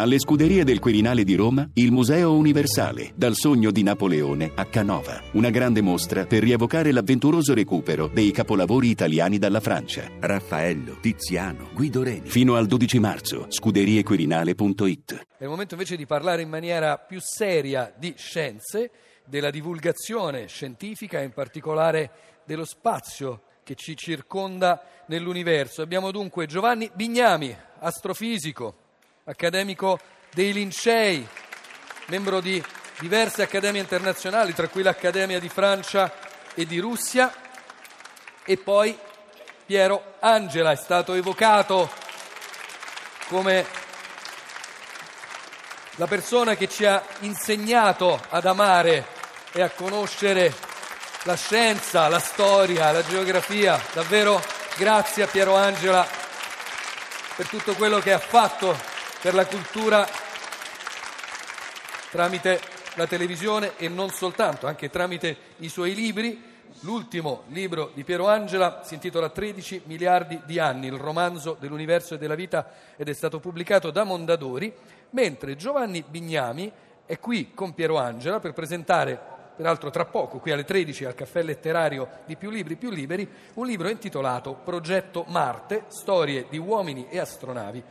Alle scuderie del Quirinale di Roma, il Museo Universale, dal sogno di Napoleone a Canova. Una grande mostra per rievocare l'avventuroso recupero dei capolavori italiani dalla Francia. Raffaello, Tiziano, Guido Reni. Fino al 12 marzo, scuderiequirinale.it. È il momento invece di parlare in maniera più seria di scienze, della divulgazione scientifica e in particolare dello spazio che ci circonda nell'universo. Abbiamo dunque Giovanni Bignami, astrofisico accademico dei Lincei, membro di diverse accademie internazionali, tra cui l'Accademia di Francia e di Russia, e poi Piero Angela è stato evocato come la persona che ci ha insegnato ad amare e a conoscere la scienza, la storia, la geografia. Davvero grazie a Piero Angela per tutto quello che ha fatto per la cultura tramite la televisione e non soltanto, anche tramite i suoi libri. L'ultimo libro di Piero Angela si intitola 13 miliardi di anni, il romanzo dell'universo e della vita ed è stato pubblicato da Mondadori, mentre Giovanni Bignami è qui con Piero Angela per presentare, peraltro tra poco, qui alle 13 al caffè letterario di Più Libri Più Liberi, un libro intitolato Progetto Marte, storie di uomini e astronavi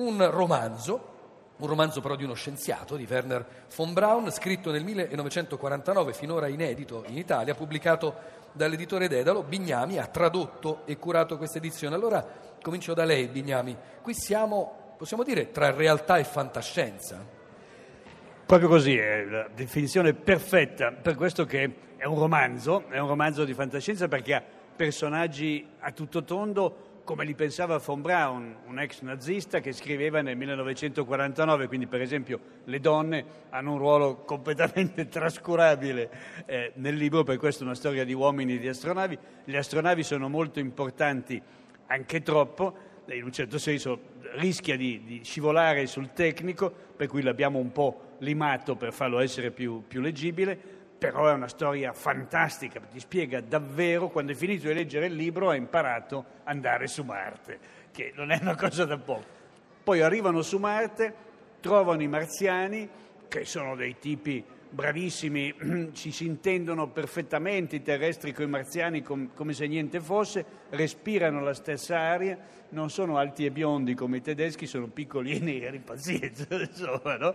un romanzo, un romanzo però di uno scienziato, di Werner von Braun, scritto nel 1949, finora inedito in Italia, pubblicato dall'editore Dedalo. Bignami ha tradotto e curato questa edizione. Allora comincio da lei, Bignami. Qui siamo, possiamo dire, tra realtà e fantascienza. Proprio così, è la definizione perfetta, per questo che è un romanzo, è un romanzo di fantascienza perché ha personaggi a tutto tondo come li pensava von Braun, un ex nazista che scriveva nel 1949, quindi per esempio le donne hanno un ruolo completamente trascurabile eh, nel libro, per questo è una storia di uomini e di astronavi. Le astronavi sono molto importanti, anche troppo, in un certo senso rischia di, di scivolare sul tecnico, per cui l'abbiamo un po' limato per farlo essere più, più leggibile però è una storia fantastica, ti spiega davvero, quando hai finito di leggere il libro, hai imparato ad andare su Marte, che non è una cosa da poco. Poi arrivano su Marte, trovano i marziani, che sono dei tipi bravissimi, ci si intendono perfettamente i terrestri con i marziani com- come se niente fosse, respirano la stessa aria, non sono alti e biondi come i tedeschi, sono piccoli e neri, pazienza, insomma, no?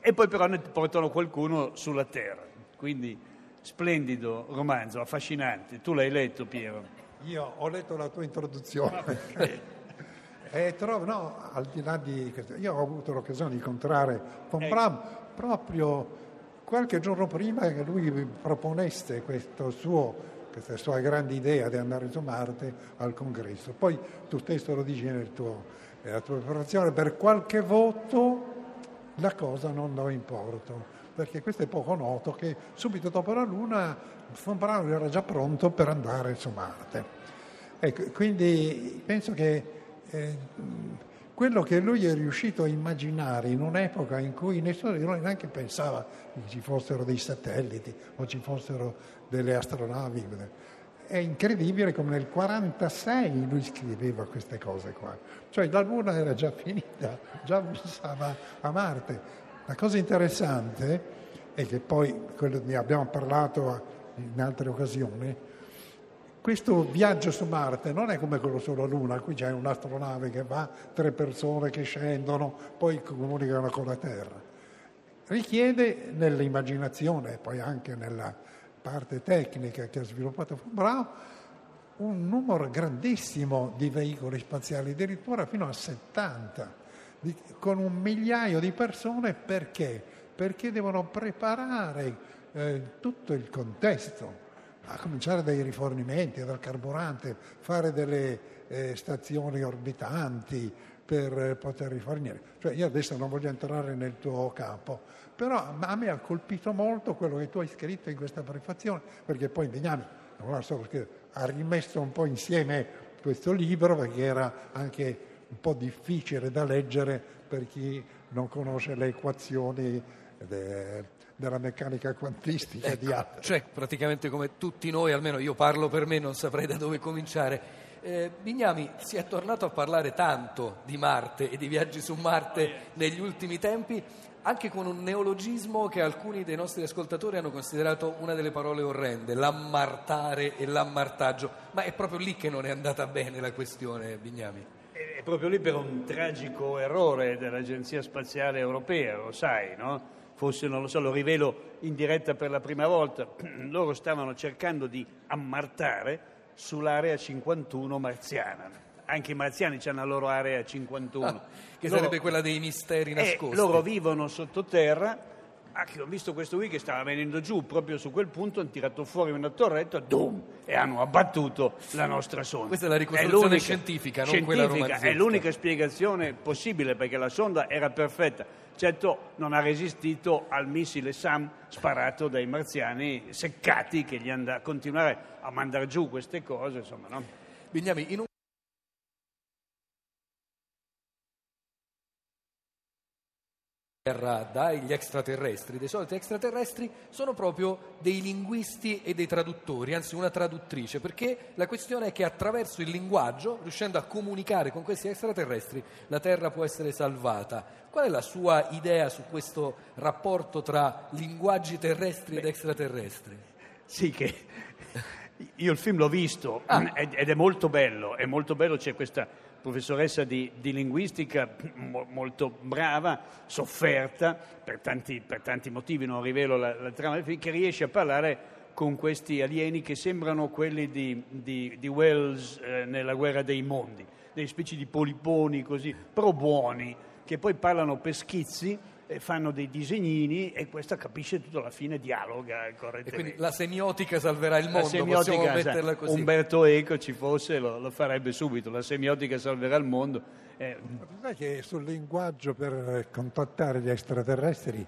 E poi però ne portano qualcuno sulla Terra. Quindi splendido romanzo, affascinante. Tu l'hai letto, Piero? Io ho letto la tua introduzione. e trovo, no, al di là di questo, io ho avuto l'occasione di incontrare Von ecco. Braun proprio qualche giorno prima che lui proponesse suo, questa sua grande idea di andare su Marte al congresso. Poi tu stesso lo dici tuo, nella tua preparazione, per qualche voto la cosa non andò in porto perché questo è poco noto, che subito dopo la Luna von Braun era già pronto per andare su Marte. Ecco, quindi penso che eh, quello che lui è riuscito a immaginare in un'epoca in cui nessuno di noi neanche pensava che ci fossero dei satelliti o ci fossero delle astronavi, è incredibile come nel 1946 lui scriveva queste cose qua. Cioè la Luna era già finita, già pensava a Marte. La cosa interessante è che poi, ne abbiamo parlato in altre occasioni, questo viaggio su Marte non è come quello sulla Luna, qui c'è un'astronave che va, tre persone che scendono, poi comunicano con la Terra. Richiede nell'immaginazione e poi anche nella parte tecnica che ha sviluppato Braun un numero grandissimo di veicoli spaziali, addirittura fino a 70 con un migliaio di persone perché? Perché devono preparare eh, tutto il contesto, a cominciare dai rifornimenti, dal carburante, fare delle eh, stazioni orbitanti per eh, poter rifornire. Cioè io adesso non voglio entrare nel tuo campo, però a me ha colpito molto quello che tu hai scritto in questa prefazione, perché poi Bignami ha rimesso un po' insieme questo libro perché era anche un po' difficile da leggere per chi non conosce le equazioni de, della meccanica quantistica ecco, di altri. Cioè, praticamente come tutti noi, almeno io parlo per me, non saprei da dove cominciare. Eh, Bignami, si è tornato a parlare tanto di Marte e di viaggi su Marte negli ultimi tempi, anche con un neologismo che alcuni dei nostri ascoltatori hanno considerato una delle parole orrende, l'ammartare e l'ammartaggio. Ma è proprio lì che non è andata bene la questione, Bignami. È proprio lì per un tragico errore dell'Agenzia Spaziale Europea, lo sai, no? Forse non lo so, lo rivelo in diretta per la prima volta. Loro stavano cercando di ammartare sull'area 51 marziana. Anche i marziani hanno la loro area 51. Ah, che Loro- sarebbe quella dei misteri eh, nascosti. loro vivono sottoterra. Ah, che ho visto questo qui che stava venendo giù proprio su quel punto, hanno tirato fuori una torretta, dum, e hanno abbattuto la nostra sonda. Questa è la ricostruzione l'unica- scientifica, non quella romanzesca. È l'unica spiegazione possibile perché la sonda era perfetta. Certo, non ha resistito al missile SAM sparato dai marziani seccati che gli hanno continuare a mandare giù queste cose, insomma, no? Bignami, in un terra dagli extraterrestri, dei soliti extraterrestri, sono proprio dei linguisti e dei traduttori, anzi una traduttrice, perché la questione è che attraverso il linguaggio, riuscendo a comunicare con questi extraterrestri, la Terra può essere salvata. Qual è la sua idea su questo rapporto tra linguaggi terrestri ed extraterrestri? Sì, che io il film l'ho visto Ah. ed ed è molto bello, è molto bello, c'è questa professoressa di, di linguistica mo- molto brava, sofferta per tanti, per tanti motivi, non rivelo la, la trama del film, che riesce a parlare con questi alieni che sembrano quelli di, di- di Wells eh, nella guerra dei mondi, delle specie di poliponi così, però buoni, che poi parlano per schizzi fanno dei disegnini e questa capisce tutto alla fine dialoga E correttamente. quindi la semiotica salverà il La mondo, possiamo semiotica, metterla sai, così. Umberto Eco ci fosse lo, lo farebbe subito, la semiotica salverà il mondo. Eh, Sai che sul linguaggio per contattare gli extraterrestri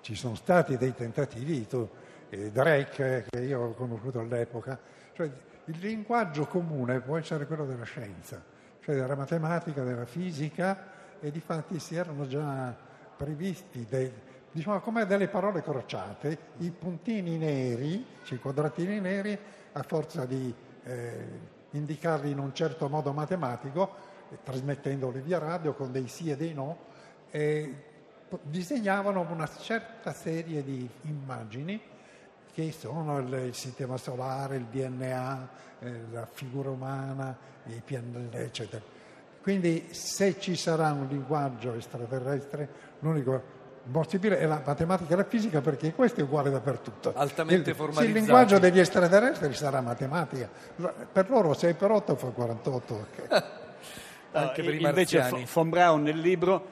ci sono stati dei tentativi, tu, eh, Drake, che io ho conosciuto all'epoca, cioè il linguaggio comune può essere quello della scienza, cioè della matematica, della fisica e di fatti si erano già previsti dei, diciamo come delle parole crociate, i puntini neri, cioè i quadratini neri, a forza di eh, indicarli in un certo modo matematico, eh, trasmettendoli via radio con dei sì e dei no, e po- disegnavano una certa serie di immagini che sono il, il sistema solare, il DNA, eh, la figura umana, i pianeti, eccetera. Quindi se ci sarà un linguaggio extraterrestre, l'unico possibile è la matematica e la fisica perché questo è uguale dappertutto. Altamente il, sì, formalizzati. il linguaggio degli extraterrestri sarà matematica. Per loro 6 per 8 fa 48. ok. Anche no, per i invece marziani. Von Braun nel libro,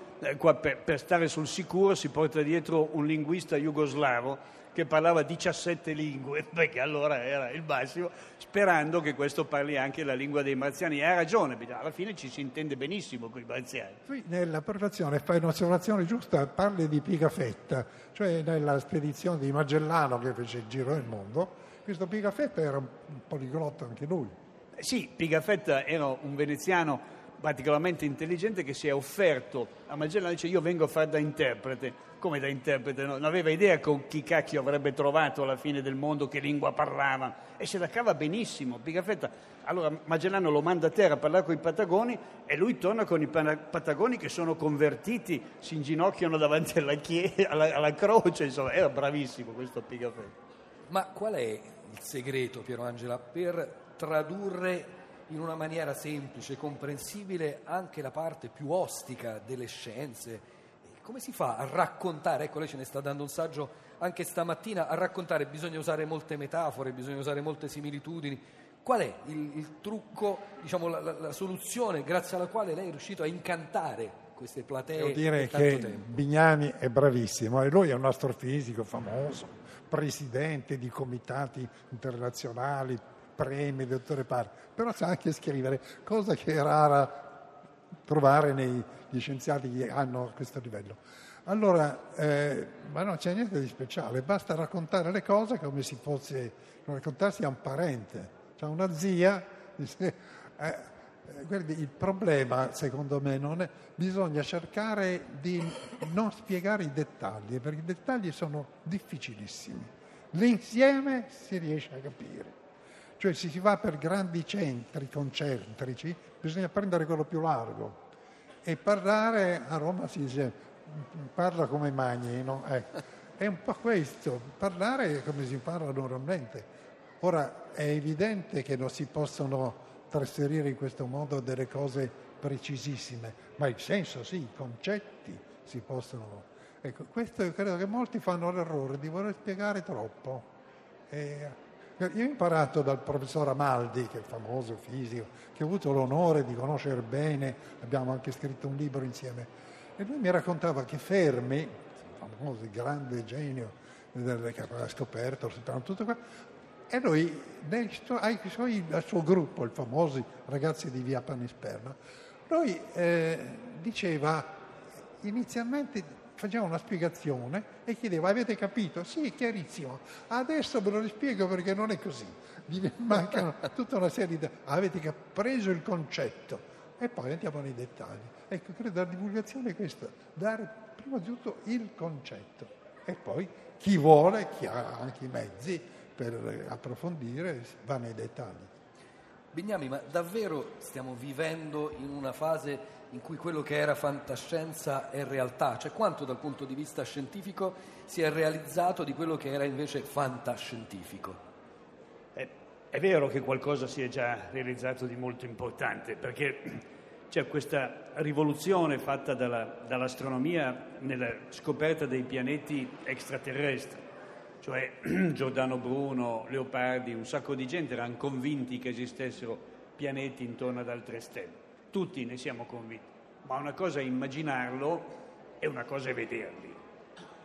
per, per stare sul sicuro, si porta dietro un linguista jugoslavo che parlava 17 lingue, perché allora era il massimo, sperando che questo parli anche la lingua dei marziani. E ha ragione, alla fine ci si intende benissimo con i marziani. Qui nella preparazione fai un'osservazione giusta, parli di Pigafetta, cioè nella spedizione di Magellano che fece il giro del mondo, questo Pigafetta era un poliglotto anche lui. Eh Sì, Pigafetta era un veneziano particolarmente intelligente che si è offerto a Magellano e dice io vengo a fare da interprete. Come da interprete? No? Non aveva idea con chi cacchio avrebbe trovato alla fine del mondo, che lingua parlava e se la cava benissimo. Pigafetta. Allora Magellano lo manda a terra a parlare con i patagoni e lui torna con i patagoni che sono convertiti, si inginocchiano davanti alla, chie- alla, alla croce, insomma, era bravissimo questo Pigafetta. Ma qual è il segreto, Piero Angela, per tradurre in una maniera semplice, comprensibile, anche la parte più ostica delle scienze? Come si fa a raccontare? Ecco, lei ce ne sta dando un saggio anche stamattina. A raccontare bisogna usare molte metafore, bisogna usare molte similitudini. Qual è il, il trucco, diciamo, la, la- la soluzione grazie alla quale lei è riuscito a incantare queste platee Devo dire che tempo? Bignami è bravissimo e lui è un astrofisico famoso, presidente di comitati internazionali, premi, dottore Pari, però sa anche scrivere, cosa che è rara trovare negli scienziati che hanno questo livello. Allora, eh, ma non c'è niente di speciale, basta raccontare le cose come se fosse raccontarsi a un parente. C'è una zia, dice, eh, eh, guardi, il problema, secondo me, non è. Bisogna cercare di non spiegare i dettagli, perché i dettagli sono difficilissimi. L'insieme si riesce a capire. Cioè se si va per grandi centri concentrici bisogna prendere quello più largo e parlare a Roma si dice parla come Magni, no? Ecco. È un po' questo, parlare come si parla normalmente. Ora è evidente che non si possono trasferire in questo modo delle cose precisissime, ma il senso sì, i concetti si possono... Ecco, questo io credo che molti fanno l'errore di voler spiegare troppo. E io ho imparato dal professor Amaldi, che è il famoso fisico, che ho avuto l'onore di conoscere bene, abbiamo anche scritto un libro insieme, e lui mi raccontava che Fermi, il famoso grande genio che aveva scoperto tutto qua, e lui nel, suoi, al suo gruppo, i famosi ragazzi di via Panisperna, lui eh, diceva inizialmente faceva una spiegazione e chiedeva avete capito? Sì, è chiarissimo, adesso ve lo rispiego perché non è così, vi mancano tutta una serie di... avete preso il concetto e poi andiamo nei dettagli. Ecco, credo la divulgazione è questa, dare prima di tutto il concetto e poi chi vuole, chi ha anche i mezzi per approfondire, va nei dettagli. Bignami, ma davvero stiamo vivendo in una fase in cui quello che era fantascienza è realtà? Cioè quanto dal punto di vista scientifico si è realizzato di quello che era invece fantascientifico? È, è vero che qualcosa si è già realizzato di molto importante, perché c'è questa rivoluzione fatta dalla, dall'astronomia nella scoperta dei pianeti extraterrestri. Cioè Giordano Bruno, Leopardi, un sacco di gente erano convinti che esistessero pianeti intorno ad altre stelle tutti ne siamo convinti, ma una cosa è immaginarlo e una cosa è vederli.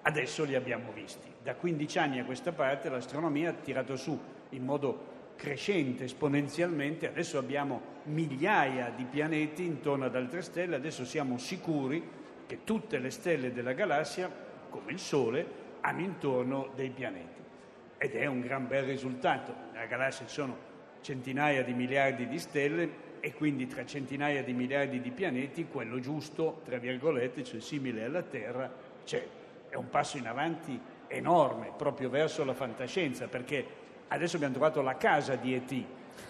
Adesso li abbiamo visti. Da 15 anni a questa parte l'astronomia ha tirato su in modo crescente esponenzialmente, adesso abbiamo migliaia di pianeti intorno ad altre stelle, adesso siamo sicuri che tutte le stelle della galassia, come il Sole, hanno intorno dei pianeti. Ed è un gran bel risultato. Nella galassia ci sono centinaia di miliardi di stelle, e quindi tra centinaia di miliardi di pianeti quello giusto, tra virgolette, cioè simile alla Terra, c'è. È un passo in avanti enorme proprio verso la fantascienza, perché adesso abbiamo trovato la casa di ET,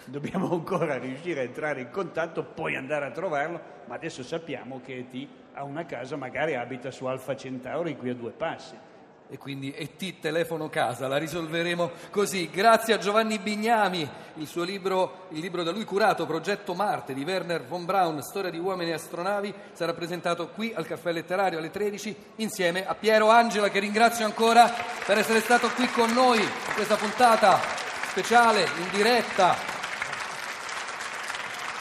dobbiamo ancora riuscire a entrare in contatto, poi andare a trovarlo, ma adesso sappiamo che ET ha una casa, magari abita su Alfa Centauri qui a due passi e quindi ET telefono casa, la risolveremo così. Grazie a Giovanni Bignami, il suo libro, il libro da lui curato, Progetto Marte di Werner von Braun, Storia di uomini e astronavi, sarà presentato qui al Caffè Letterario alle 13 insieme a Piero Angela che ringrazio ancora per essere stato qui con noi in questa puntata speciale in diretta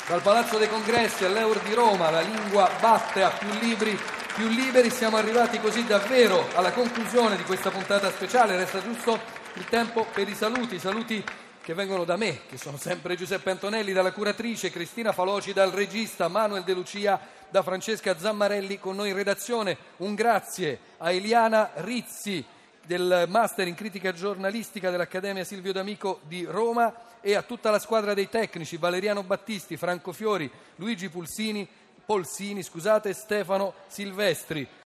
dal Palazzo dei Congressi all'Eur di Roma, la lingua batte a più libri più liberi. Siamo arrivati così davvero alla conclusione di questa puntata speciale. Resta giusto il tempo per i saluti, saluti che vengono da me, che sono sempre Giuseppe Antonelli, dalla curatrice Cristina Faloci, dal regista Manuel De Lucia, da Francesca Zammarelli con noi in redazione. Un grazie a Eliana Rizzi del Master in Critica Giornalistica dell'Accademia Silvio D'Amico di Roma e a tutta la squadra dei tecnici Valeriano Battisti, Franco Fiori, Luigi Pulsini Polsini, scusate, Stefano Silvestri.